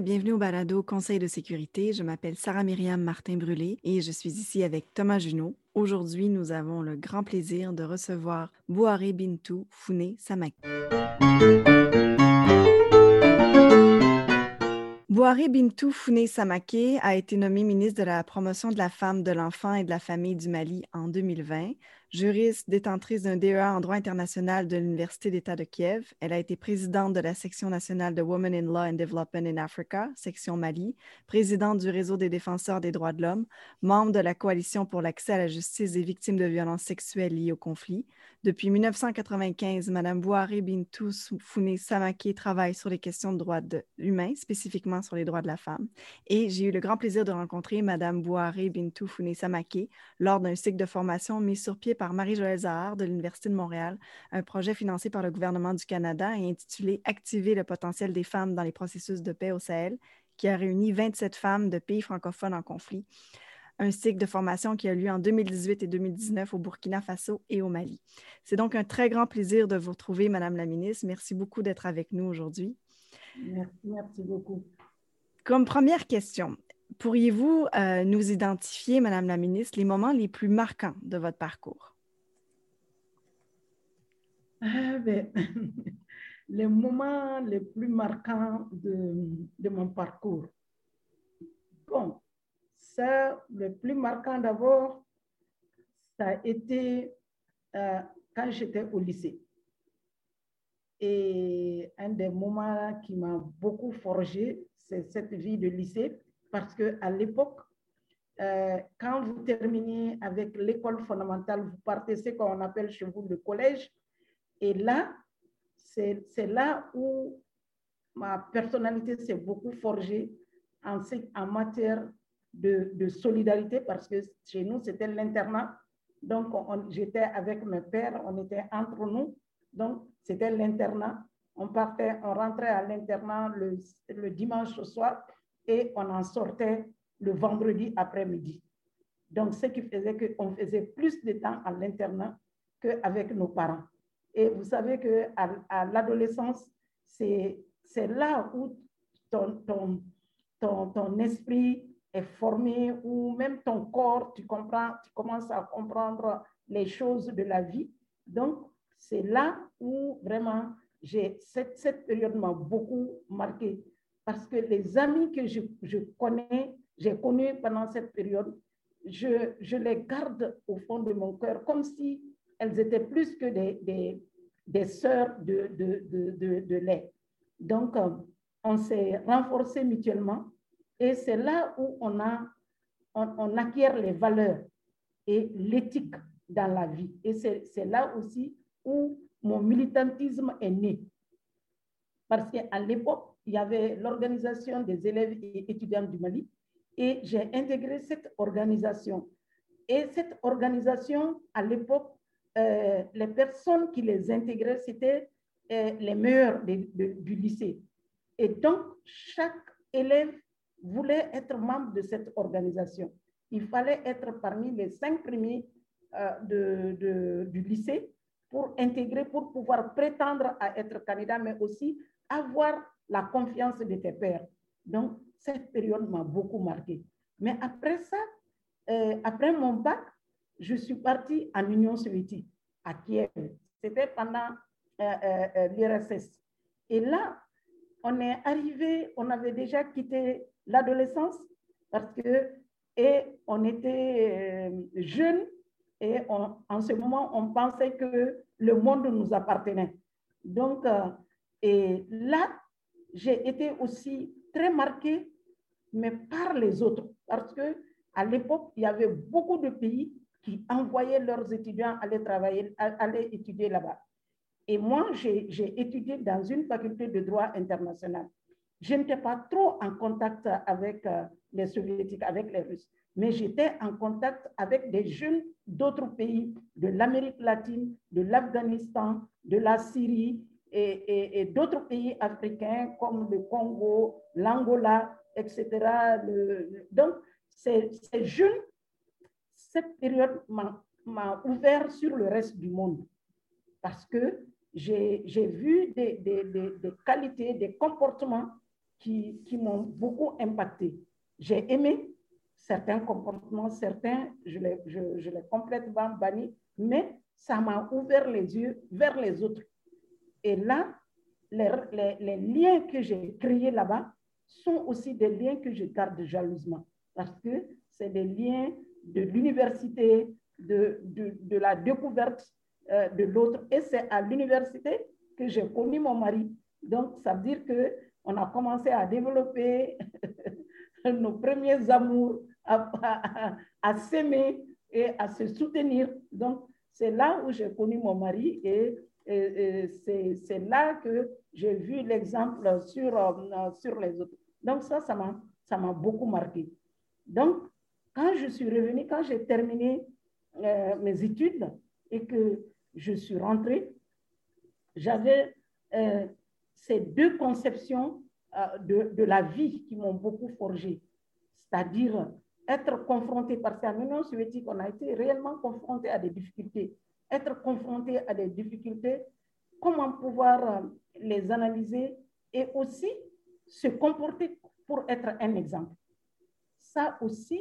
bienvenue au balado Conseil de sécurité. Je m'appelle Sarah Myriam Martin-Brûlé et je suis ici avec Thomas Junot. Aujourd'hui, nous avons le grand plaisir de recevoir Bouharé Bintou Founé Samak. Bouharé Bintou Founé Samaké a été nommée ministre de la Promotion de la femme, de l'enfant et de la famille du Mali en 2020 juriste détentrice d'un DEA en droit international de l'Université d'État de Kiev. Elle a été présidente de la section nationale de Women in Law and Development in Africa, section Mali, présidente du réseau des défenseurs des droits de l'homme, membre de la coalition pour l'accès à la justice des victimes de violences sexuelles liées au conflit, depuis 1995, Mme Bouharé Bintou Founé Samaké travaille sur les questions de droits humains, spécifiquement sur les droits de la femme. Et j'ai eu le grand plaisir de rencontrer Mme Bouharé Bintou Founé Samaké lors d'un cycle de formation mis sur pied par Marie-Joëlle Zahar de l'Université de Montréal, un projet financé par le gouvernement du Canada et intitulé Activer le potentiel des femmes dans les processus de paix au Sahel, qui a réuni 27 femmes de pays francophones en conflit un cycle de formation qui a lieu en 2018 et 2019 au Burkina Faso et au Mali. C'est donc un très grand plaisir de vous retrouver, Madame la ministre. Merci beaucoup d'être avec nous aujourd'hui. Merci, beaucoup. Comme première question, pourriez-vous euh, nous identifier, Madame la ministre, les moments les plus marquants de votre parcours? Ah, ben, les moments les plus marquants de, de mon parcours. Bon, le plus marquant d'abord, ça a été euh, quand j'étais au lycée. Et un des moments qui m'a beaucoup forgé, c'est cette vie de lycée, parce qu'à l'époque, euh, quand vous terminez avec l'école fondamentale, vous partez ce qu'on appelle chez vous le collège. Et là, c'est là où ma personnalité s'est beaucoup forgée en, en matière de, solidarité parce que chez nous, c'était l'internat. Donc, j'étais avec mes pères, on était entre nous. Donc, c'était l'internat. On partait, on rentrait à l'internat le, le dimanche soir et on en sortait le vendredi après-midi. Donc, ce qui faisait qu'on faisait plus de temps à l'internat qu'avec nos parents. Et vous savez qu'à à, l'adolescence, c'est là où ton, ton, ton, ton esprit est formé ou même ton corps, tu comprends, tu commences à comprendre les choses de la vie. Donc, c'est là où vraiment cette, cette période m'a beaucoup marqué parce que les amis que je, je connais, j'ai connus pendant cette période, je, je, les garde au fond de mon cœur comme si elles étaient plus que des, des, des sœurs de, de, de, de lait. Donc, euh, on s'est renforcés mutuellement et c'est là où on, a, on, acquiert les valeurs et l'éthique dans la vie. Et c'est là aussi où mon militantisme est né. Parce qu'à l'époque, il y avait l'organisation des élèves et étudiants du Mali et j'ai intégré cette organisation. Et cette organisation, à l'époque, euh, les personnes qui les intégraient, c'était euh, les meilleurs du lycée. Et donc, chaque élève voulait être membre de cette organisation. Il fallait être parmi les cinq premiers euh, de, du lycée pour intégrer, pour pouvoir prétendre à être candidat, mais aussi avoir la confiance de tes pairs. Donc, cette période m'a beaucoup marqué. Mais après ça, euh, après mon bac, je suis partie en Union soviétique, à Kiev. C'était pendant euh, l'IRSS. Et là, on est arrivé, on avait déjà quitté l'adolescence parce que et on était euh, jeunes et en ce moment, on pensait que le monde nous appartenait. Donc, euh, et là, j'ai été aussi très marquée, mais par les autres, parce que à l'époque, il y avait beaucoup de pays qui envoyaient leurs étudiants aller travailler, aller étudier là-bas. Et moi, j'ai étudié dans une faculté de droit international. Je n'étais pas trop en contact avec euh, les soviétiques, avec les Russes, mais j'étais en contact avec des jeunes d'autres pays, de l'Amérique latine, de l'Afghanistan, de la Syrie et, d'autres pays africains comme le Congo, l'Angola, etc. donc, ces, jeunes, cette période m'a ouvert sur le reste du monde parce que j'ai vu des, des, des, des, qualités, des comportements qui, qui m'ont beaucoup impacté. J'ai aimé certains comportements, certains, je les, je, je les complètement bannis, mais ça m'a ouvert les yeux vers les autres. Et là, les, les, liens que j'ai créés là-bas sont aussi des liens que je garde jalousement, parce que c'est des liens de l'université, de, de, de, la découverte euh, de l'autre. Et c'est à l'université que j'ai connu mon mari. Donc, ça veut dire qu'on a commencé à développer nos premiers amours, à, à, à s'aimer et à se soutenir. Donc, c'est là où j'ai connu mon mari et c'est là que j'ai vu l'exemple sur, euh, sur les autres. Donc, ça, ça m'a beaucoup marqué. Donc, quand je suis revenue, quand j'ai terminé euh, mes études et que je suis rentrée, j'avais euh, ces deux conceptions de, de, la vie qui m'ont beaucoup forgé, c'est-à-dire être confronté, parce qu'à l'Union soviétique, on a été réellement confronté à des difficultés. Être confronté à des difficultés, comment pouvoir euh, les analyser et aussi se comporter pour être un exemple. Ça aussi,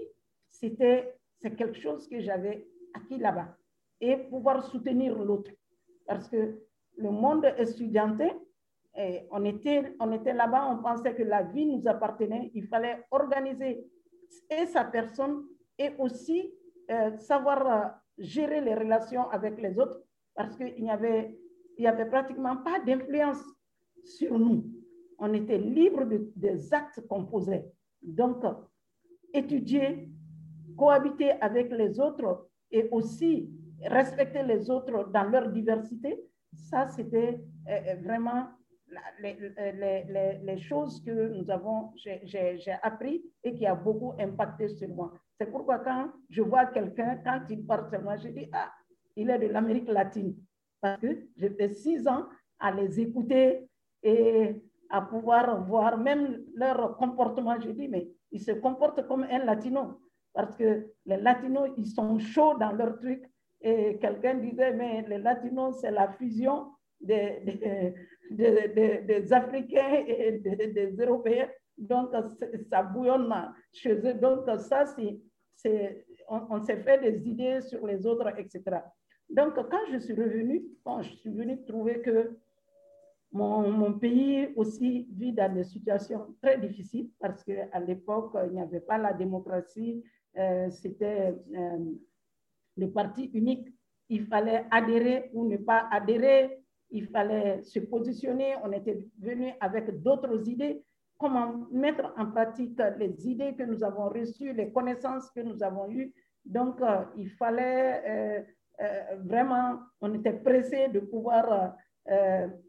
c'était c'est quelque chose que j'avais acquis là-bas et pouvoir soutenir l'autre. Parce que le monde étudiantin, eh, on était, on était là-bas, on pensait que la vie nous appartenait, il fallait organiser et sa personne et aussi euh, savoir euh, gérer les relations avec les autres parce qu'il n'y avait, avait pratiquement pas d'influence sur nous. On était libre de, des actes qu'on posait. Donc, étudier, cohabiter avec les autres et aussi respecter les autres dans leur diversité, ça, c'était euh, vraiment les, les, les, les, choses que nous avons, j'ai appris et qui a beaucoup impacté sur moi. C'est pourquoi quand je vois quelqu'un, quand il parle sur moi, je dis, ah, il est de l'Amérique latine. Parce que j'ai fait six ans à les écouter et à pouvoir voir même leur comportement. Je dis, mais ils se comportent comme un latino. Parce que les latinos, ils sont chauds dans leur truc. Et quelqu'un disait, mais les latinos, c'est la fusion des, des, des, des, Africains et des, Européens. Donc, ça bouillonne chez eux. Donc, ça, c'est, on, on s'est fait des idées sur les autres, etc. Donc, quand je suis revenue, bon, je suis venue trouver que mon, mon, pays aussi vit dans des situations très difficiles parce qu'à l'époque, il n'y avait pas la démocratie, euh, c'était euh, le parti unique. Il fallait adhérer ou ne pas adhérer il fallait se positionner, on était venu avec d'autres idées, comment mettre en pratique les idées que nous avons reçues, les connaissances que nous avons eues. Donc, euh, il fallait euh, euh, vraiment, on était pressé de pouvoir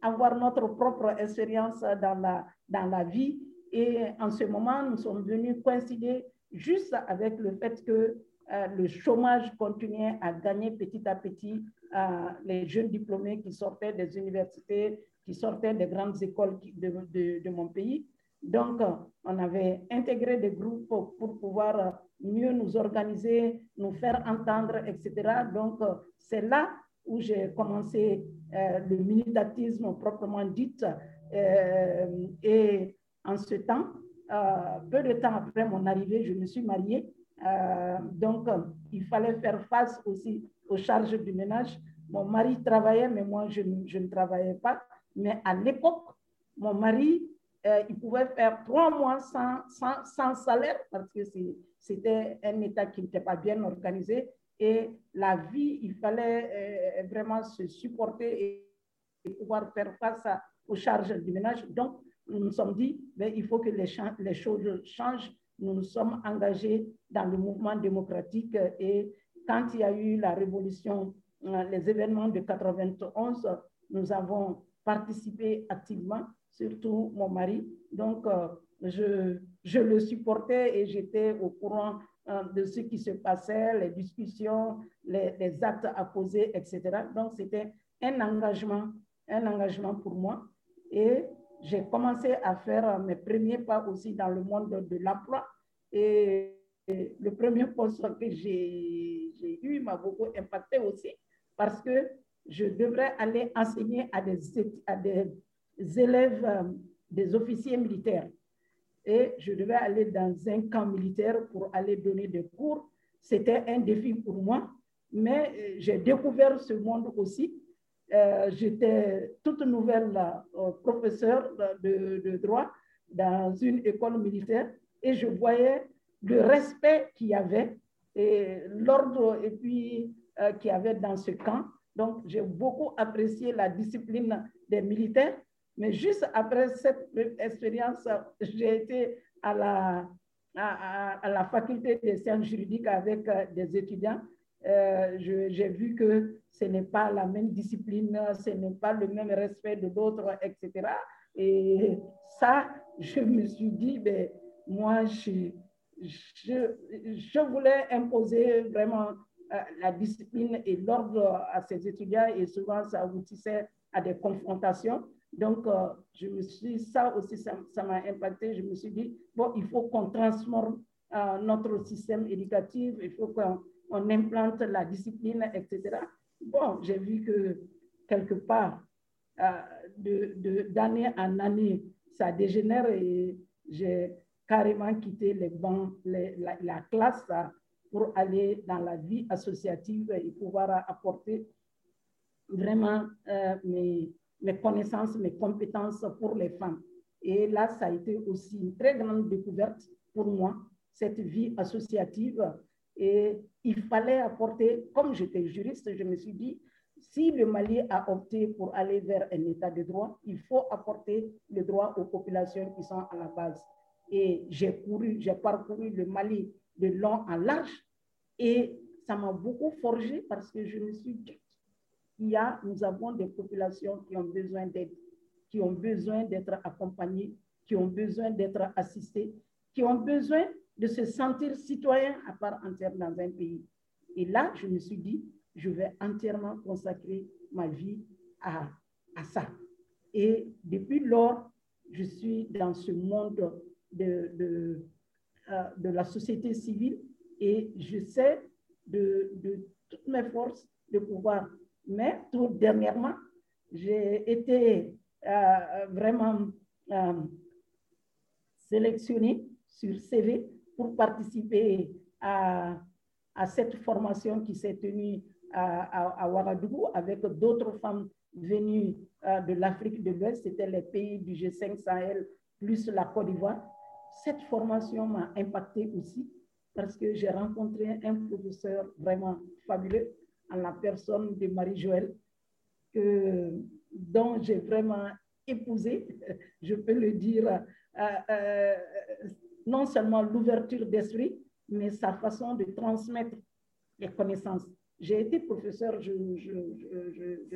avoir notre propre expérience dans la, dans la vie. Et en ce moment, nous sommes venus coïncider juste avec le fait que le chômage continuait à gagner petit à petit les jeunes diplômés qui sortaient des universités, qui sortaient des grandes écoles de, de mon pays. Donc, on avait intégré des groupes pour pouvoir mieux nous organiser, nous faire entendre, etc. Donc, c'est là où j'ai commencé euh, le militatisme proprement dit. Euh, et en ce temps, euh, peu de temps après mon arrivée, je me suis mariée. Donc, il fallait faire face aussi aux charges du ménage. Mon mari travaillait, mais moi, je, je ne travaillais pas. Mais à l'époque, mon mari, euh, il pouvait faire trois mois sans, sans, sans salaire parce que c'était un État qui n'était pas bien organisé. Et la vie, il fallait euh, vraiment se supporter et, pouvoir faire face aux charges du ménage. Donc, nous nous sommes dit, ben, il faut que les, les choses changent. Nous nous sommes engagés dans le mouvement démocratique et quand il y a eu la révolution, euh, les événements de 91, nous avons participé activement, surtout mon mari. Donc, euh, je, je le supportais et j'étais au courant euh, de ce qui se passait, les discussions, les, actes à poser, etc. Donc, c'était un engagement, un engagement pour moi. Et j'ai commencé à faire mes premiers pas aussi dans le monde de l'emploi. Et le premier poste que j'ai eu m'a beaucoup impacté aussi parce que je devrais aller enseigner à des, à des élèves, euh, des officiers militaires. et je devais aller dans un camp militaire pour aller donner des cours. C'était un défi pour moi, mais euh, j'ai découvert ce monde aussi. Euh, J'étais toute nouvelle euh, professeur de, de, droit dans une école militaire et je voyais le respect qu'il y avait et l'ordre et puis qu'il y avait dans ce camp. Donc, j'ai beaucoup apprécié la discipline des militaires mais juste après cette expérience, j'ai été à la, à, la faculté des sciences juridiques avec euh, des étudiants. Euh, j'ai vu que ce n'est pas la même discipline, ce n'est pas le même respect de d'autres, etc. Et ça, je me suis dit, ben, moi, je, je, je voulais imposer vraiment euh, la discipline et l'ordre à ces étudiants et souvent ça aboutissait à des confrontations. Donc, euh, je me suis, ça aussi, ça m'a impacté. Je me suis dit, bon, il faut qu'on transforme euh, notre système éducatif, il faut qu'on implante la discipline, etc. Bon, j'ai vu que quelque part, euh, d'année en année, ça dégénère et j'ai carrément quitté les bancs, la, la, classe pour aller dans la vie associative et pouvoir apporter vraiment mes mes connaissances, mes compétences pour les femmes. Et là, ça a été aussi une très grande découverte pour moi, cette vie associative. Et il fallait apporter, comme j'étais juriste, je me suis dit, si le Mali a opté pour aller vers un état de droit, il faut apporter le droit aux populations qui sont à la base. Et j'ai couru, j'ai parcouru le Mali de long en large et ça m'a beaucoup forgé parce que je me suis dit, il y a, nous avons des populations qui ont besoin d'aide, qui ont besoin d'être accompagnées, qui ont besoin d'être assistées, qui ont besoin de se sentir citoyens à part entière dans un pays. Et là, je me suis dit, je vais entièrement consacrer ma vie à, à ça. Et depuis lors, je suis dans ce monde de, de, euh, de la société civile et j'essaie de, de toutes mes forces de pouvoir mais tout dernièrement, j'ai été euh, vraiment euh, sélectionnée sur CV pour participer à, à cette formation qui s'est tenue à, à, Ouagadougou avec d'autres femmes venues euh, de l'Afrique de l'Ouest. C'était les pays du G5 Sahel plus la Côte d'Ivoire. Cette formation m'a impacté aussi parce que j'ai rencontré un professeur vraiment fabuleux en la personne de Marie-Joëlle, dont j'ai vraiment épousé, je peux le dire, euh, euh, non seulement l'ouverture d'esprit, mais sa façon de transmettre les connaissances. J'ai été professeur, je,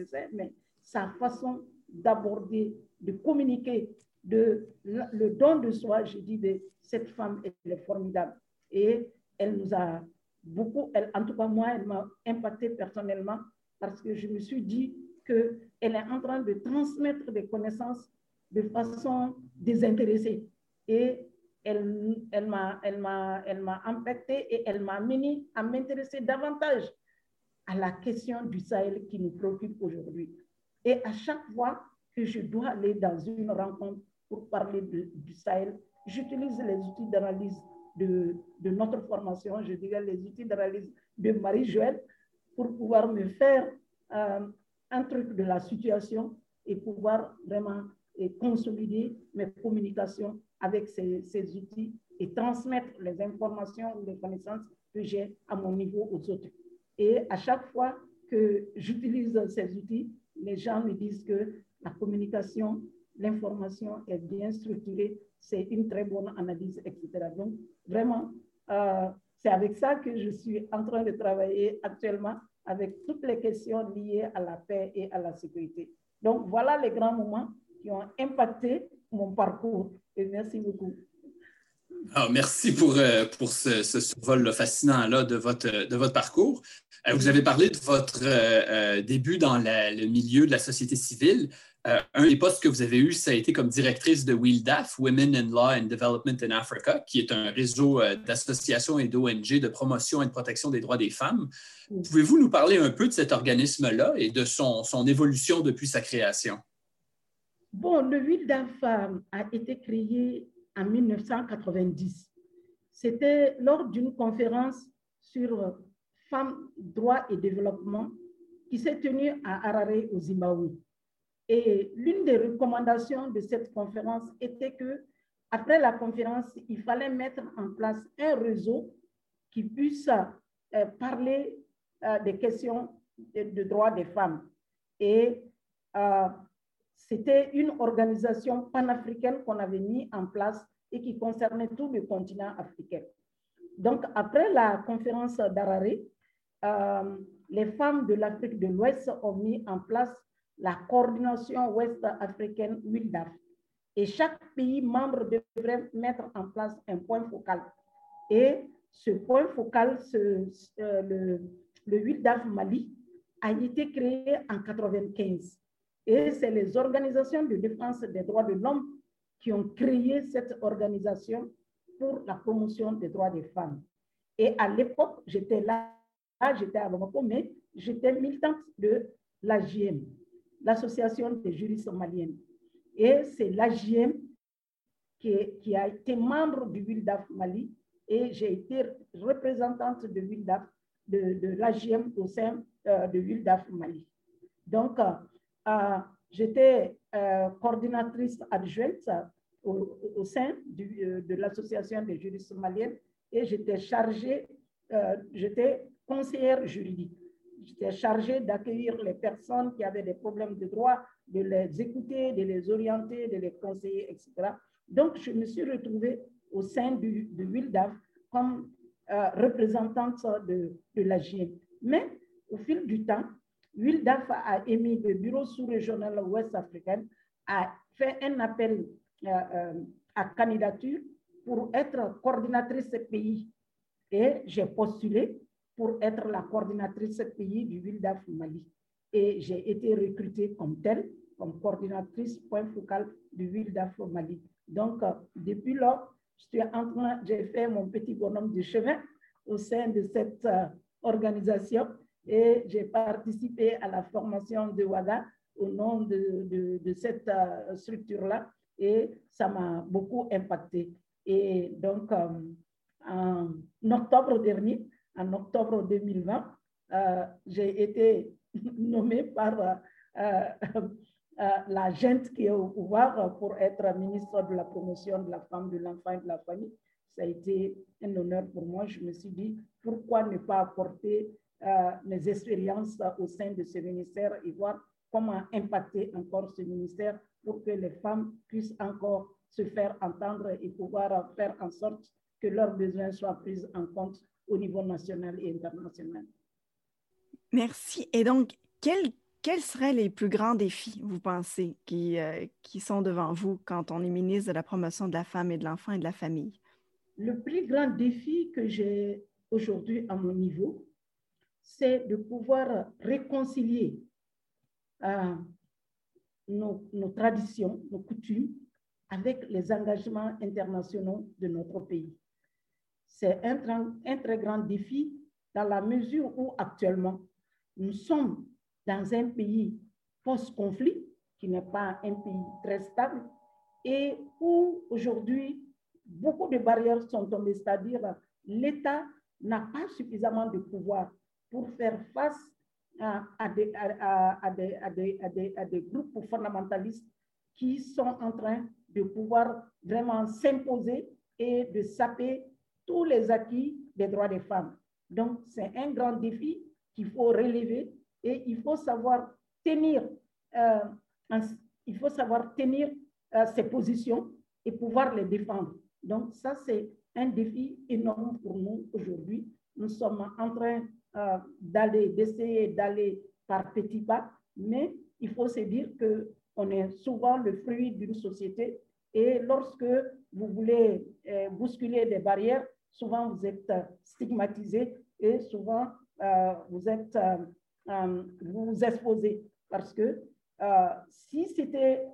sais, mais sa façon d'aborder, de communiquer, de, le don de soi, je dis, de cette femme, elle est formidable. Et elle nous a beaucoup, elle, en tout cas moi, elle m'a impacté personnellement parce que je me suis dit qu'elle est en train de transmettre des connaissances de façon désintéressée. Et elle, elle m'a impacté et elle m'a amené à m'intéresser davantage à la question du Sahel qui nous préoccupe aujourd'hui. Et à chaque fois que je dois aller dans une rencontre pour parler du Sahel, j'utilise les outils d'analyse de, notre formation, je dirais les outils d'analyse de Marie-Joëlle, pour pouvoir me faire euh, un truc de la situation et pouvoir vraiment et consolider mes communications avec ces, ces, outils et transmettre les informations ou les connaissances que j'ai à mon niveau aux autres. Et à chaque fois que j'utilise ces outils, les gens me disent que la communication, l'information est bien structurée, c'est une très bonne analyse, etc. Donc, vraiment, euh, c'est avec ça que je suis en train de travailler actuellement avec toutes les questions liées à la paix et à la sécurité. Donc, voilà les grands moments qui ont impacté mon parcours. Et merci beaucoup. Ah, merci pour, euh, pour ce, survol fascinant là, de, votre, de votre parcours. Euh, vous avez parlé de votre début dans le milieu de la société civile. Euh, un des postes que vous avez eu, ça a été comme directrice de WILDAF, Women in Law and Development in Africa, qui est un réseau euh, d'associations et d'ONG de promotion et de protection des droits des femmes. Pouvez-vous nous parler un peu de cet organisme-là et de son, son, évolution depuis sa création? Bon, le WILDAF a été créé en 1990. C'était lors d'une conférence sur femmes, droits et développement qui s'est tenue à Harare au Zimbabwe. Et l'une des recommandations de cette conférence était que, après la conférence, il fallait mettre en place un réseau qui puisse euh, parler euh, des questions de, droits des femmes. Et euh, c'était une organisation panafricaine qu'on avait mis en place et qui concernait tout le continent africain. Donc, après la conférence d'Harare, euh, les femmes de l'Afrique de l'Ouest ont mis en place la coordination ouest-africaine WILDAF. Et chaque pays membre devrait mettre en place un point focal. Et ce point focal, euh, le, le WILDAF Mali, a été créé en 1995. Et c'est les organisations de défense des droits de l'homme qui ont créé cette organisation pour la promotion des droits des femmes. Et à l'époque, j'étais là, j'étais à Bamako, mais j'étais militante de l'AGM, l'Association des juristes somaliennes. Et c'est l'AGM qui, qui, a été membre du WILDAF Mali et j'ai été représentante de WILDAF, de, de l'AGM au sein euh, de WILDAF Mali. Donc, euh, euh, j'étais coordinatrice adjointe au, sein de l'Association des juristes somaliennes et j'étais chargée, j'étais conseillère juridique. J'étais chargée d'accueillir les personnes qui avaient des problèmes de droit, de les écouter, de les orienter, de les conseiller, etc. Donc, je me suis retrouvée au sein du, de WILDAF comme représentante de, de la Mais au fil du temps, WILDAF a émis le bureau sous-régional ouest africain, a fait un appel euh, euh, à candidature pour être coordinatrice pays. Et j'ai postulé pour être la coordinatrice pays du WILDAF Mali. Et j'ai été recrutée comme telle, comme coordinatrice point focal du WILDAF Mali. Donc, euh, depuis lors, j'ai fait mon petit bonhomme de chemin au sein de cette organisation et j'ai participé à la formation de WADA au nom de, cette euh, structure-là et ça m'a beaucoup impacté. Et donc, euh, en octobre dernier, en octobre 2020, euh, j'ai été nommée par la gente qui est au pouvoir pour être ministre de la promotion de la femme, de l'enfant et de la famille. Ça a été un honneur pour moi. Je me suis dit, pourquoi ne pas apporter euh, mes expériences au sein de ce ministère et voir comment impacter encore ce ministère pour que les femmes puissent encore se faire entendre et pouvoir faire en sorte que leurs besoins soient pris en compte au niveau national et international. Merci. Et donc, quels, quels seraient les plus grands défis, vous pensez, qui, euh, qui sont devant vous quand on est ministre de la promotion de la femme et de l'enfant et de la famille? Le plus grand défi que j'ai aujourd'hui à mon niveau, c'est de pouvoir réconcilier euh, nos, traditions, nos coutumes avec les engagements internationaux de notre pays. C'est un, très grand défi dans la mesure où actuellement nous sommes dans un pays post-conflit qui n'est pas un pays très stable et où aujourd'hui beaucoup de barrières sont tombées, c'est-à-dire l'État n'a pas suffisamment de pouvoir pour faire face à, des, groupes fondamentalistes qui sont en train de pouvoir vraiment s'imposer et de saper tous les acquis des droits des femmes. Donc, c'est un grand défi qu'il faut relever et il faut savoir tenir, euh, il faut savoir tenir euh, ses positions et pouvoir les défendre. Donc, ça, c'est un défi énorme pour nous aujourd'hui. Nous sommes en train euh, d'aller, d'essayer d'aller par petits pas, mais il faut se dire que on est souvent le fruit d'une société et lorsque vous voulez bousculer des barrières, souvent vous êtes stigmatisé et souvent euh, vous êtes vous, vous exposez parce que si c'était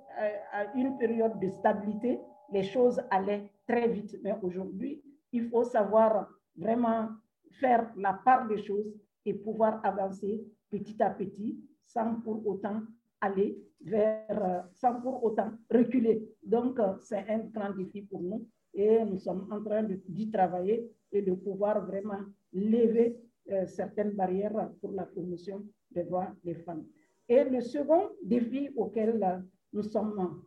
une période de stabilité, les choses allaient très vite. Mais aujourd'hui, il faut savoir vraiment faire la part des choses et pouvoir avancer petit à petit sans pour autant aller vers, sans pour autant reculer. Donc, c'est un grand défi pour nous et nous sommes en train d'y travailler et de pouvoir vraiment lever certaines barrières pour la promotion des droits des femmes. Et le second défi auquel nous sommes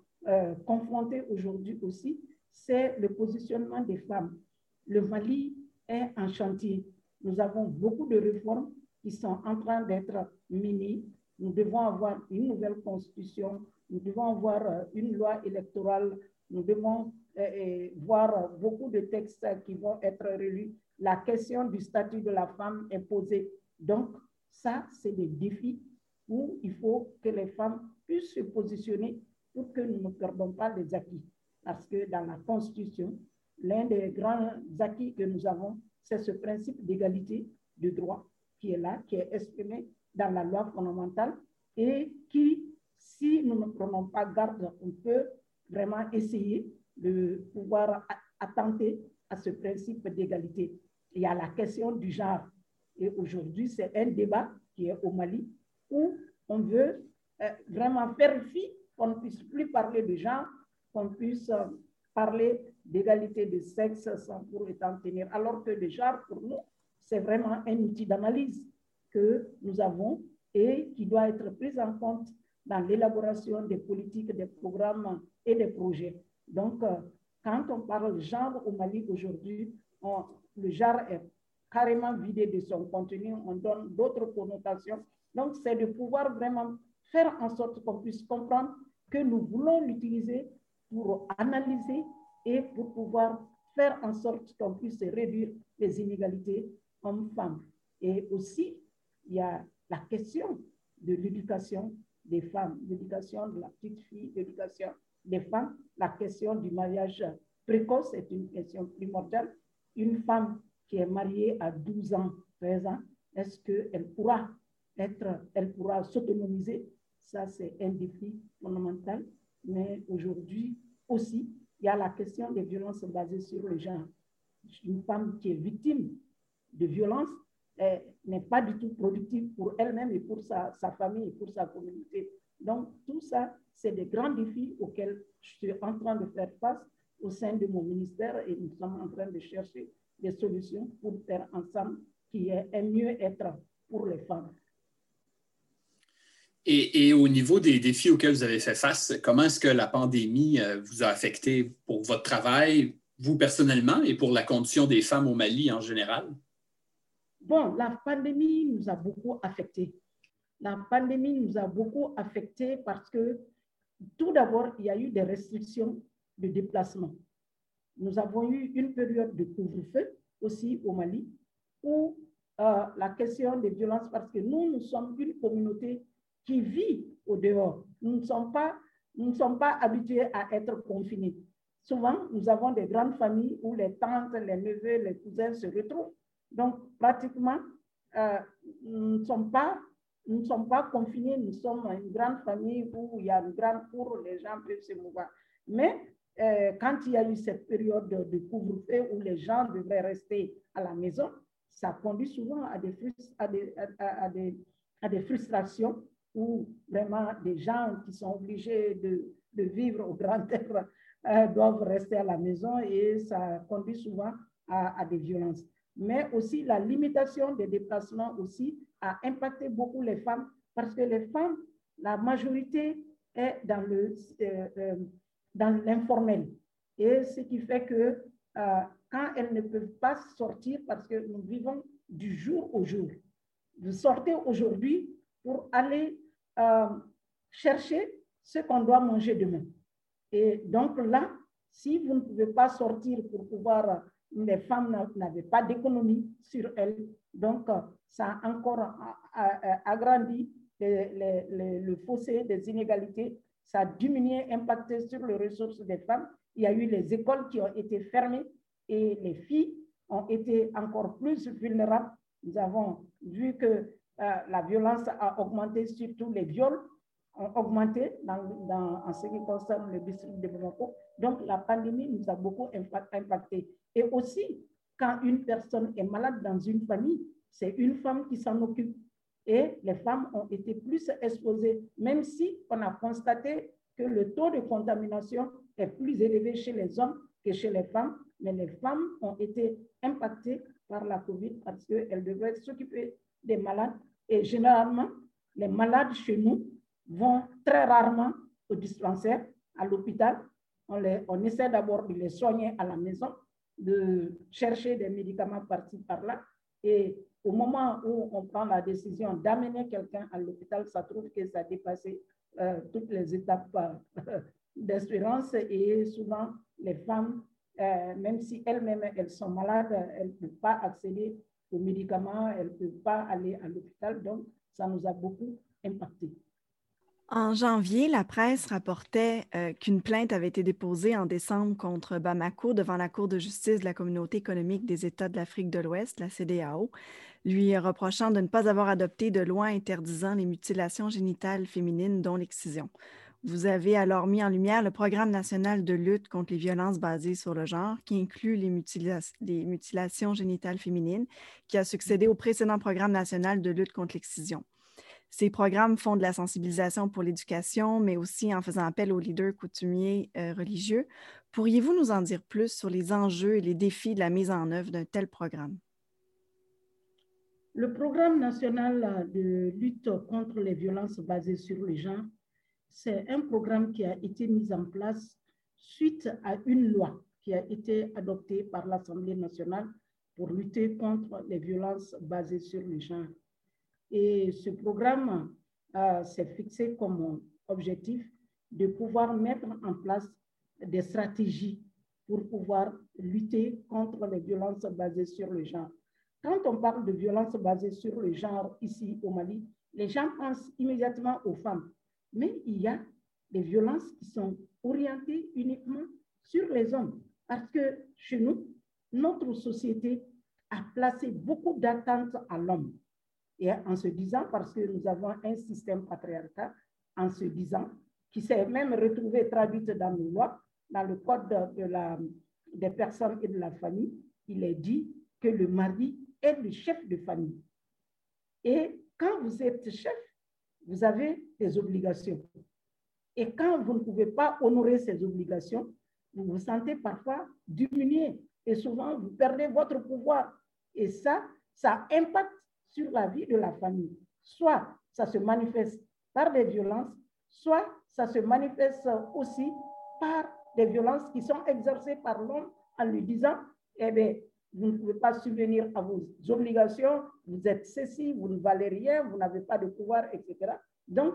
confrontés aujourd'hui aussi, c'est le positionnement des femmes. Le Mali est en chantier. Nous avons beaucoup de réformes qui sont en train d'être menées. Nous devons avoir une nouvelle constitution, nous devons avoir euh, une loi électorale, nous devons euh, voir beaucoup de textes qui vont être relus. La question du statut de la femme est posée. Donc, ça, c'est des défis où il faut que les femmes puissent se positionner pour que nous ne perdons pas les acquis. Parce que dans la Constitution, l'un des grands acquis que nous avons, c'est ce principe d'égalité de droit qui est là, qui est exprimé dans la loi fondamentale et qui, si nous ne prenons pas garde, on peut vraiment essayer de pouvoir attenter à ce principe d'égalité. Il y a la question du genre. Et aujourd'hui, c'est un débat qui est au Mali où on veut euh, vraiment faire fi qu'on ne puisse plus parler de genre, qu'on puisse euh, parler d'égalité de sexe sans pour autant tenir. Alors que le genre, pour nous, c'est vraiment un outil d'analyse que nous avons et qui doit être pris en compte dans l'élaboration des politiques, des programmes et des projets. Donc, euh, quand on parle genre au Mali aujourd'hui, le genre est carrément vidé de son contenu, on donne d'autres connotations. Donc, c'est de pouvoir vraiment faire en sorte qu'on puisse comprendre que nous voulons l'utiliser pour analyser et pour pouvoir faire en sorte qu'on puisse réduire les inégalités hommes-femmes. Et aussi, il y a la question de l'éducation des femmes, l'éducation de la petite fille, l'éducation des femmes, la question du mariage précoce est une question primordiale. Une femme qui est mariée à 12 ans, 13 ans, est-ce qu'elle pourra être, elle pourra s'autonomiser? Ça, c'est un défi fondamental. Mais aujourd'hui aussi, il y a la question des violences basées sur le genre. Une femme qui est victime de violences n'est pas du tout productive pour elle-même et pour sa, sa, famille et pour sa communauté. Donc, tout ça, c'est des grands défis auxquels je suis en train de faire face au sein de mon ministère et nous sommes en train de chercher des solutions pour faire ensemble qui est un mieux-être pour les femmes. Et, au niveau des défis auxquels vous avez fait face, comment est-ce que la pandémie euh, vous a affecté pour votre travail, vous personnellement, et pour la condition des femmes au Mali en général? Bon, la pandémie nous a beaucoup affecté. La pandémie nous a beaucoup affecté parce que tout d'abord, il y a eu des restrictions de déplacement. Nous avons eu une période de couvre-feu aussi au Mali où euh, la question des violences, parce que nous, nous sommes une communauté qui vit au dehors. Nous ne sommes pas, nous ne sommes pas habitués à être confinés. Souvent, nous avons des grandes familles où les tantes, les neveux, les cousins se retrouvent. Donc, pratiquement, euh, nous ne sommes pas nous ne sommes pas confinés, nous sommes une grande famille où il y a une grande cour, les gens peuvent se mouvoir. Mais euh, quand il y a eu cette période de, couvre-feu où les gens devraient rester à la maison, ça conduit souvent à des, à des, à, des, à des frustrations où vraiment des gens qui sont obligés de, de vivre au grand air euh, doivent rester à la maison et ça conduit souvent à, à, des violences. Mais aussi la limitation des déplacements aussi a impacté beaucoup les femmes parce que les femmes, la majorité est dans le euh, euh, dans l'informel et ce qui fait que quand elles ne peuvent pas sortir parce que nous vivons du jour au jour. Vous sortez aujourd'hui pour aller euh, chercher ce qu'on doit manger demain. Et donc là, si vous ne pouvez pas sortir pour pouvoir, les femmes n'avaient pas d'économie sur elles, donc ça a encore agrandi le fossé des inégalités, ça a diminué, impacté sur les ressources des femmes. Il y a eu les écoles qui ont été fermées et les filles ont été encore plus vulnérables. Nous avons vu que euh, la violence a augmenté, surtout les viols ont augmenté dans, en ce qui concerne le district de Bamako. Donc, la pandémie nous a beaucoup impacté. Et aussi, quand une personne est malade dans une famille, c'est une femme qui s'en occupe. et les femmes ont été plus exposées, même si on a constaté que le taux de contamination est plus élevé chez les hommes que chez les femmes, mais les femmes ont été impactées par la COVID parce qu'elles devraient s'occuper des malades. Et généralement, les malades chez nous vont très rarement au dispensaire, à l'hôpital. On, on essaie d'abord de les soigner à la maison, de chercher des médicaments par-ci, par-là. Et au moment où on prend la décision d'amener quelqu'un à l'hôpital, ça trouve que ça a dépassé euh, toutes les étapes euh, d'espérance et souvent les femmes, euh, même si elles-mêmes elles sont malades, elles ne peuvent pas accéder aux médicaments, elles ne peuvent pas aller à l'hôpital, donc ça nous a beaucoup impacté. En janvier, la presse rapportait qu'une plainte avait été déposée en décembre contre Bamako devant la Cour de justice de la Communauté économique des États de l'Afrique de l'Ouest, la CDAO, lui reprochant de ne pas avoir adopté de loi interdisant les mutilations génitales féminines, dont l'excision. Vous avez alors mis en lumière le Programme national de lutte contre les violences basées sur le genre, qui inclut les, mutilations génitales féminines, qui a succédé au précédent Programme national de lutte contre l'excision. Ces programmes font de la sensibilisation pour l'éducation, mais aussi en faisant appel aux leaders coutumiers euh, religieux. Pourriez-vous nous en dire plus sur les enjeux et les défis de la mise en œuvre d'un tel programme? Le programme national de lutte contre les violences basées sur le genre, c'est un programme qui a été mis en place suite à une loi qui a été adoptée par l'Assemblée nationale pour lutter contre les violences basées sur le genre. Et ce programme euh, s'est fixé comme objectif de pouvoir mettre en place des stratégies pour pouvoir lutter contre les violences basées sur le genre. Quand on parle de violence basée sur le genre ici au Mali, les gens pensent immédiatement aux femmes. Mais il y a des violences qui sont orientées uniquement sur les hommes. Parce que chez nous, notre société a placé beaucoup d'attentes à l'homme. Et en se disant, parce que nous avons un système patriarcal, en se disant, qui s'est même retrouvé traduite dans nos lois, dans le code de la, des personnes et de la famille, il est dit que le mari est le chef de famille. Et quand vous êtes chef, vous avez des obligations. Et quand vous ne pouvez pas honorer ces obligations, vous vous sentez parfois diminué et souvent vous perdez votre pouvoir. Et ça, ça impacte sur la vie de la famille. Soit ça se manifeste par des violences, soit ça se manifeste aussi par des violences qui sont exercées par l'homme en lui disant, eh bien, vous ne pouvez pas subvenir à vos obligations, vous êtes ceci, vous ne valez rien, vous n'avez pas de pouvoir, etc. Donc,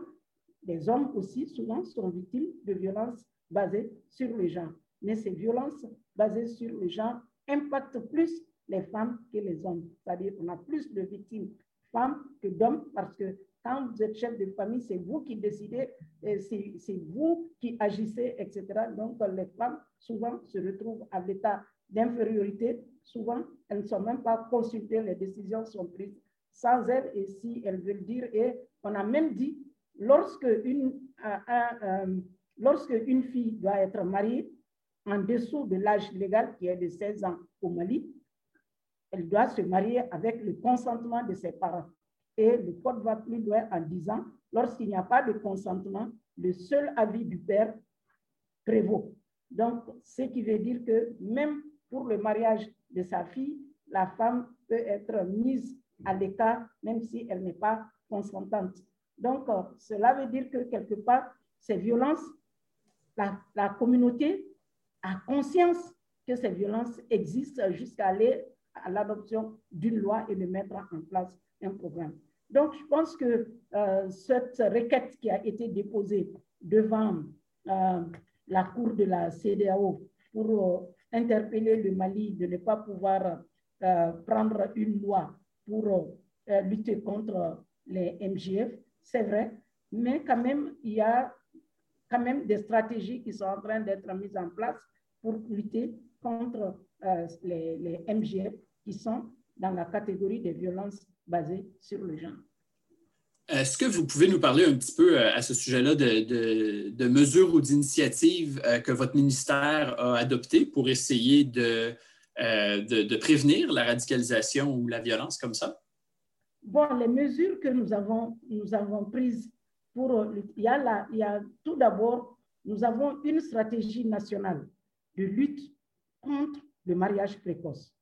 les hommes aussi, souvent, sont victimes de violences basées sur le genre. Mais ces violences basées sur le genre impactent plus les femmes que les hommes. C'est-à-dire qu'on a plus de victimes femmes que d'hommes parce que quand vous êtes chef de famille, c'est vous qui décidez, c'est vous qui agissez, etc. Donc, les femmes, souvent, se retrouvent à l'état d'infériorité souvent, elles ne sont même pas consultées, les décisions sont prises sans elles et si elles veulent dire. Et on a même dit, lorsque une, euh, lorsque une fille doit être mariée en dessous de l'âge légal qui est de 16 ans au Mali, elle doit se marier avec le consentement de ses parents. Et le code va plus loin en disant, lorsqu'il n'y a pas de consentement, le seul avis du père prévaut. Donc, ce qui veut dire que même pour le mariage de sa fille, la femme peut être mise à l'écart même si elle n'est pas consentante. Donc, euh, cela veut dire que quelque part, ces violences, la, la communauté a conscience que ces violences existent jusqu'à aller à l'adoption d'une loi et de mettre en place un programme. Donc, je pense que euh, cette requête qui a été déposée devant euh, la Cour de la CDAO pour interpeller le Mali de ne pas pouvoir euh, prendre une loi pour euh, lutter contre les MGF, c'est vrai, mais quand même, il y a quand même des stratégies qui sont en train d'être mises en place pour lutter contre euh, les MGF qui sont dans la catégorie des violences basées sur le genre. Est-ce que vous pouvez nous parler un petit peu euh, à ce sujet-là de, mesures ou d'initiatives euh, que votre ministère a adoptées pour essayer euh, de, de, prévenir la radicalisation ou la violence comme ça? bon, les mesures que nous avons, nous avons prises pour, il y a, il y a tout d'abord, nous avons une stratégie nationale de lutte contre le mariage précoce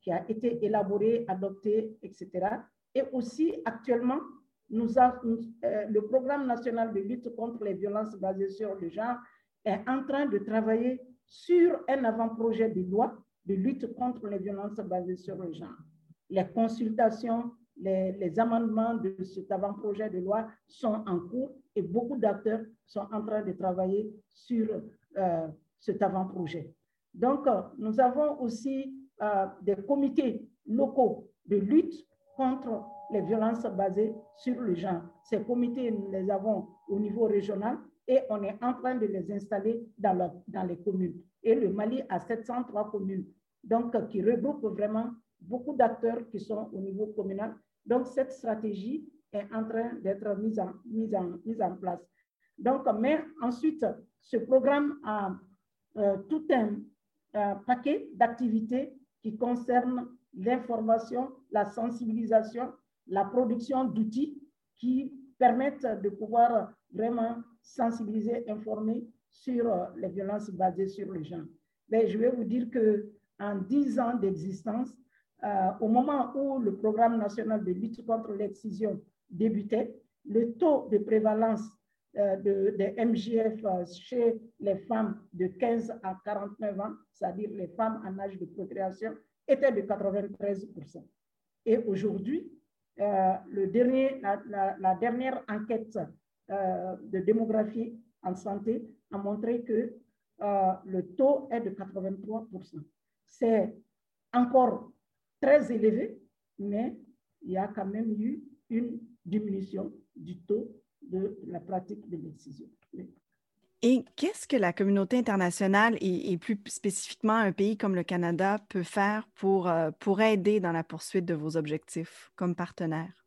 qui a été élaborée, adoptée, etc. Et aussi, actuellement, nous avons, euh, le programme national de lutte contre les violences basées sur le genre est en train de travailler sur un avant-projet de loi de lutte contre les violences basées sur le genre. Les consultations, les, amendements de cet avant-projet de loi sont en cours et beaucoup d'acteurs sont en train de travailler sur euh, cet avant-projet. Donc, euh, nous avons aussi euh, des comités locaux de lutte contre les violences basées sur le genre. Ces comités, nous les avons au niveau régional et on est en train de les installer dans, dans les communes. Et le Mali a 703 communes, donc qui regroupent vraiment beaucoup d'acteurs qui sont au niveau communal. Donc, cette stratégie est en train d'être mise en, mise, en, mise en place. Donc, mais ensuite, ce programme a euh, tout un paquet d'activités qui concernent l'information, la sensibilisation, la production d'outils qui permettent de pouvoir vraiment sensibiliser, informer sur euh, les violences basées sur les gens. Mais je vais vous dire que en 10 ans d'existence, euh, au moment où le programme national de lutte contre l'excision débutait, le taux de prévalence de, de, MJF chez les femmes de 15 à 49 ans, c'est-à-dire les femmes en âge de procréation, était de 93%. Et aujourd'hui, dernier, la, la, dernière enquête de démographie en santé a montré que euh, le taux est de 83%. C'est encore très élevé, mais il y a quand même eu une diminution du taux de la pratique de l'excision. Et qu'est-ce que la communauté internationale et, plus spécifiquement un pays comme le Canada peut faire pour, euh, pour aider dans la poursuite de vos objectifs comme partenaire?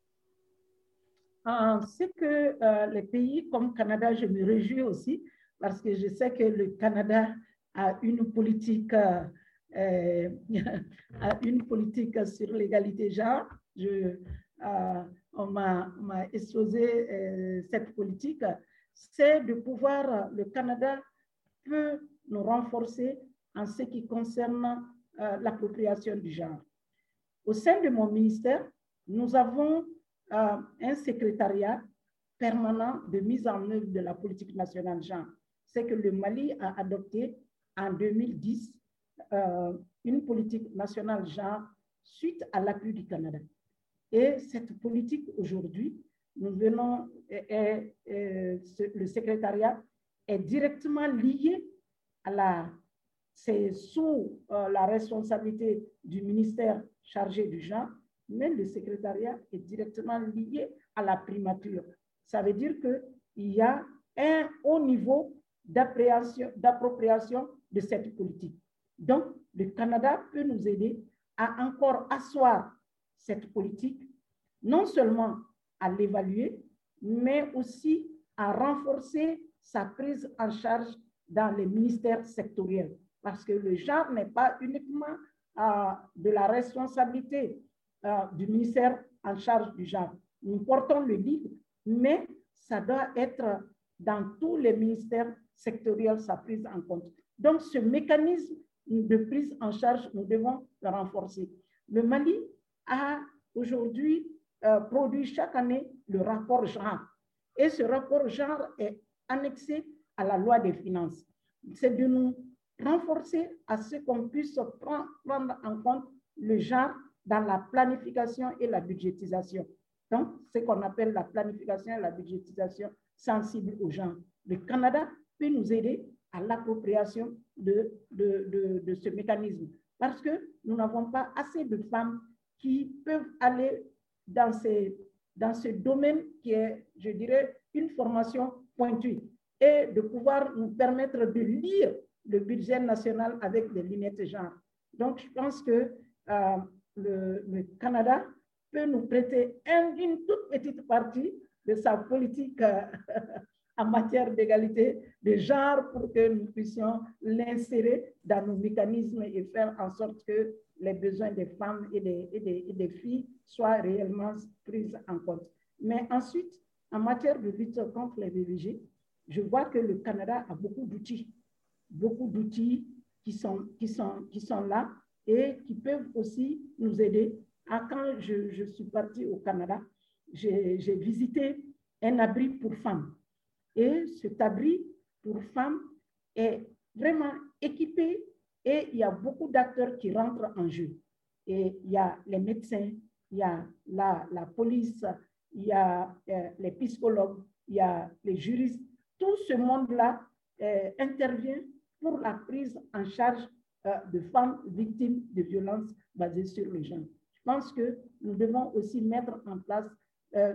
Ah, c'est que euh, les pays comme Canada, je me réjouis aussi parce que je sais que le Canada a une politique, euh, a une politique sur l'égalité genre. Je, euh, on m'a exposé euh, cette politique. C'est de pouvoir, le Canada peut nous renforcer en ce qui concerne l'appropriation du genre. Au sein de mon ministère, nous avons un secrétariat permanent de mise en œuvre de la politique nationale genre c'est que le Mali a adopté en 2010 euh, une politique nationale genre suite à l'appui du Canada. Et cette politique aujourd'hui, nous venons, le secrétariat est directement lié à la, c'est sous euh, la responsabilité du ministère chargé du genre, mais le secrétariat est directement lié à la primature. Ça veut dire qu'il y a un haut niveau d'appropriation de cette politique. Donc, le Canada peut nous aider à encore asseoir cette politique, non seulement à l'évaluer, mais aussi à renforcer sa prise en charge dans les ministères sectoriels. Parce que le genre n'est pas uniquement euh, de la responsabilité euh, du ministère en charge du genre. Nous portons le livre, mais ça doit être dans tous les ministères sectorielle sa prise en compte. Donc, ce mécanisme de prise en charge, nous devons le renforcer. Le Mali a aujourd'hui euh, produit chaque année le rapport genre. Et ce rapport genre est annexé à la loi des finances. C'est de nous renforcer à ce qu'on puisse prendre en compte le genre dans la planification et la budgétisation. Donc, ce qu'on appelle la planification et la budgétisation sensible au genre. Le Canada peut nous aider à l'appropriation de, de, de, ce mécanisme. Parce que nous n'avons pas assez de femmes qui peuvent aller dans, ces, dans ce domaine qui est, je dirais, une formation pointue et de pouvoir nous permettre de lire le budget national avec des lunettes genre. Donc, je pense que euh, le, le, Canada peut nous prêter une toute petite partie de sa politique euh, en matière d'égalité de genre pour que nous puissions l'insérer dans nos mécanismes et faire en sorte que les besoins des femmes et des, filles soient réellement pris en compte. Mais ensuite, en matière de lutte contre les VVG, je vois que le Canada a beaucoup d'outils, beaucoup d'outils qui sont, qui, sont, qui sont là et qui peuvent aussi nous aider. Ah, quand je, je suis partie au Canada, j'ai visité un abri pour femmes. Et cet abri pour femmes est vraiment équipé et il y a beaucoup d'acteurs qui rentrent en jeu. Et il y a les médecins, il y a la, police, il y a euh, les psychologues, il y a les juristes. Tout ce monde-là euh, intervient pour la prise en charge euh, de femmes victimes de violences basées sur le genre. Je pense que nous devons aussi mettre en place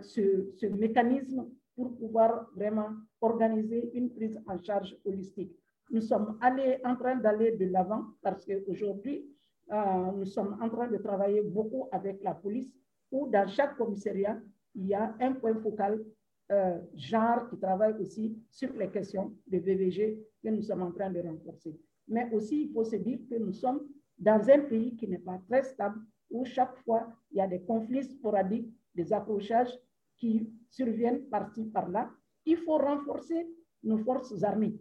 ce, ce, mécanisme pour pouvoir vraiment organiser une prise en charge holistique. Nous sommes en train d'aller de l'avant parce qu'aujourd'hui, euh, nous sommes en train de travailler beaucoup avec la police où dans chaque commissariat, il y a un point focal euh, genre qui travaille aussi sur les questions de VVG que nous sommes en train de renforcer. Mais aussi, il faut se dire que nous sommes dans un pays qui n'est pas très stable, où chaque fois, il y a des conflits sporadiques, des accrochages qui surviennent par-ci, par-là. Il faut renforcer nos forces armées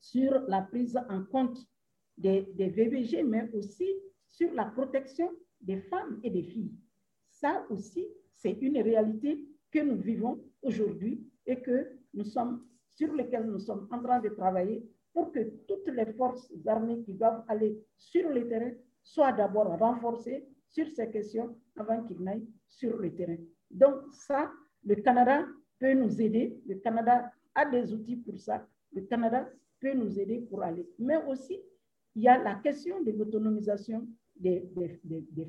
sur la prise en compte des, des VBG, mais aussi sur la protection des femmes et des filles. Ça aussi, c'est une réalité que nous vivons aujourd'hui et que sur lesquelles nous sommes en train de travailler pour que toutes les forces armées qui doivent aller sur le terrain soient d'abord renforcées sur ces questions avant qu'ils n'aillent sur le terrain. Donc ça, le Canada peut nous aider. Le Canada a des outils pour ça. Le Canada peut nous aider pour aller. Mais aussi, il y a la question de l'autonomisation des,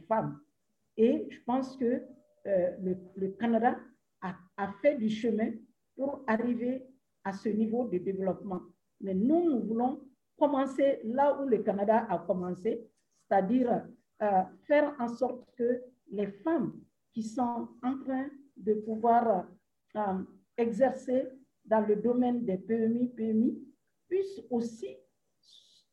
femmes. Et je pense que euh, le, Canada a, a, fait du chemin pour arriver à ce niveau de développement. Mais nous, nous voulons commencer là où le Canada a commencé, c'est-à-dire euh, faire en sorte que les femmes qui sont en train de pouvoir euh, exercer dans le domaine des PMI, PMI, puissent aussi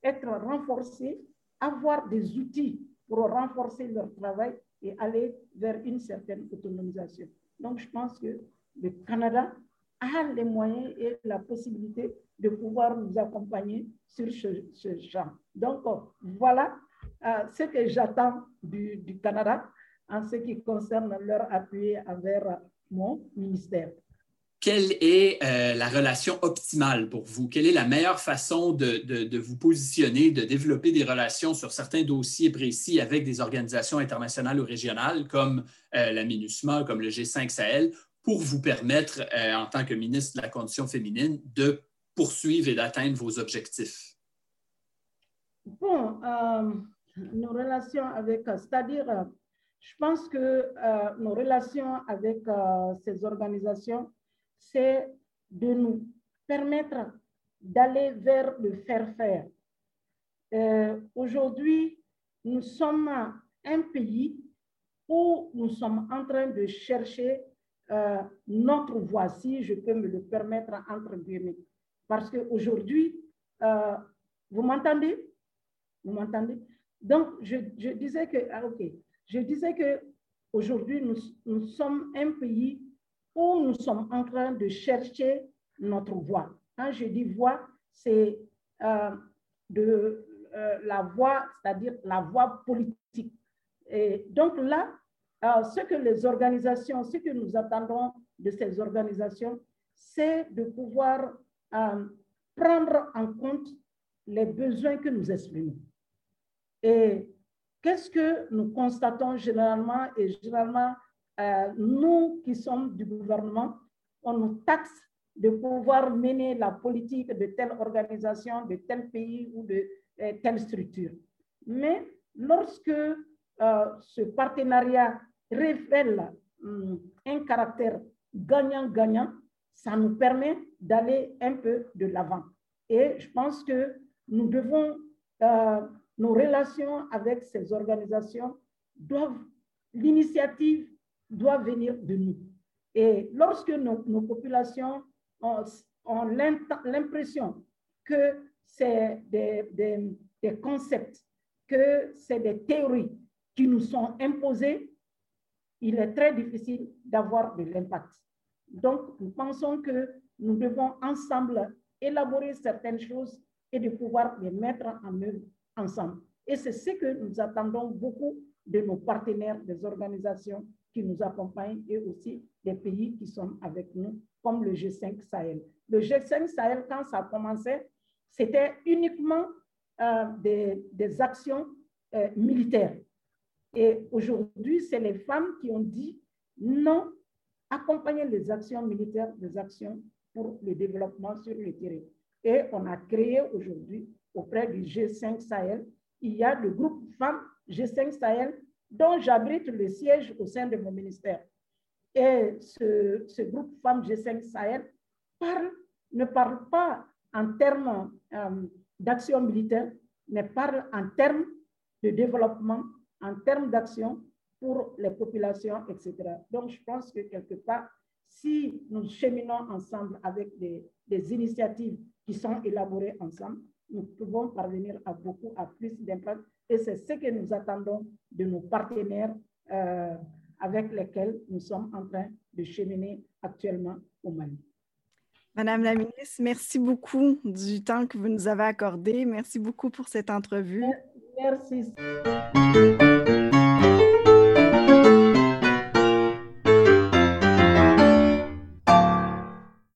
être renforcées, avoir des outils pour renforcer leur travail et aller vers une certaine autonomisation. Donc, je pense que le Canada a les moyens et la possibilité de pouvoir nous accompagner sur ce, ce champ. Donc, voilà euh, ce que j'attends du, Canada en ce qui concerne leur appui envers mon ministère. Quelle est euh, la relation optimale pour vous? Quelle est la meilleure façon de, de, de, vous positionner, de développer des relations sur certains dossiers précis avec des organisations internationales ou régionales comme euh, la MINUSMA, comme le G5 Sahel, pour vous permettre, euh, en tant que ministre de la Condition féminine, de poursuivre et d'atteindre vos objectifs? Bon, nos relations avec, c'est-à-dire, je pense que euh, nos relations avec euh, ces organisations, c'est de nous permettre d'aller vers le faire-faire. Euh, Aujourd'hui, nous sommes un pays où nous sommes en train de chercher notre voie, si je peux me le permettre entre guillemets. Parce qu'aujourd'hui, vous m'entendez? Vous m'entendez? Donc, je, je, disais que, ah, ok, je disais que aujourd'hui, nous, sommes un pays où nous sommes en train de chercher notre voie. Quand je dis voie, c'est euh, de euh, la voie, c'est-à-dire la voie politique. Et donc là, euh, ce que les organisations, ce que nous attendons de ces organisations, c'est de pouvoir prendre en compte les besoins que nous exprimons. Et qu'est-ce que nous constatons généralement et généralement, euh, nous qui sommes du gouvernement, on nous taxe de pouvoir mener la politique de telle organisation, de tel pays ou de euh, telle structure. Mais lorsque euh, ce partenariat révèle um, un caractère gagnant-gagnant, ça nous permet d'aller un peu de l'avant. Et je pense que nous devons, nos relations avec ces organisations doivent, l'initiative doit venir de nous. Et lorsque nos, populations ont, l'impression que c'est des, des concepts, que c'est des théories qui nous sont imposées, il est très difficile d'avoir de l'impact. Donc, nous pensons que nous devons ensemble élaborer certaines choses et de pouvoir les mettre en œuvre ensemble. Et c'est ce que nous attendons beaucoup de nos partenaires, des organisations qui nous accompagnent et aussi des pays qui sont avec nous, comme le G5 Sahel. Le G5 Sahel, quand ça a commencé, c'était uniquement euh, des, actions euh, militaires. Et aujourd'hui, c'est les femmes qui ont dit non, accompagner les actions militaires, des actions pour le développement sur le terrain. Et on a créé aujourd'hui, auprès du G5 Sahel, il y a le groupe femmes G5 Sahel, dont j'abrite le siège au sein de mon ministère. Et ce, ce groupe femmes G5 Sahel ne parle pas en termes euh, d'action militaire, mais parle en termes de développement, en termes d'action pour les populations, etc. Donc, je pense que quelque part, si nous cheminons ensemble avec des, des initiatives qui sont élaborées ensemble, nous pouvons parvenir à beaucoup, à plus d'impact. Et c'est ce que nous attendons de nos partenaires euh, avec lesquels nous sommes en train de cheminer actuellement au Mali. Madame la ministre, merci beaucoup du temps que vous nous avez accordé. Merci beaucoup pour cette entrevue. Merci.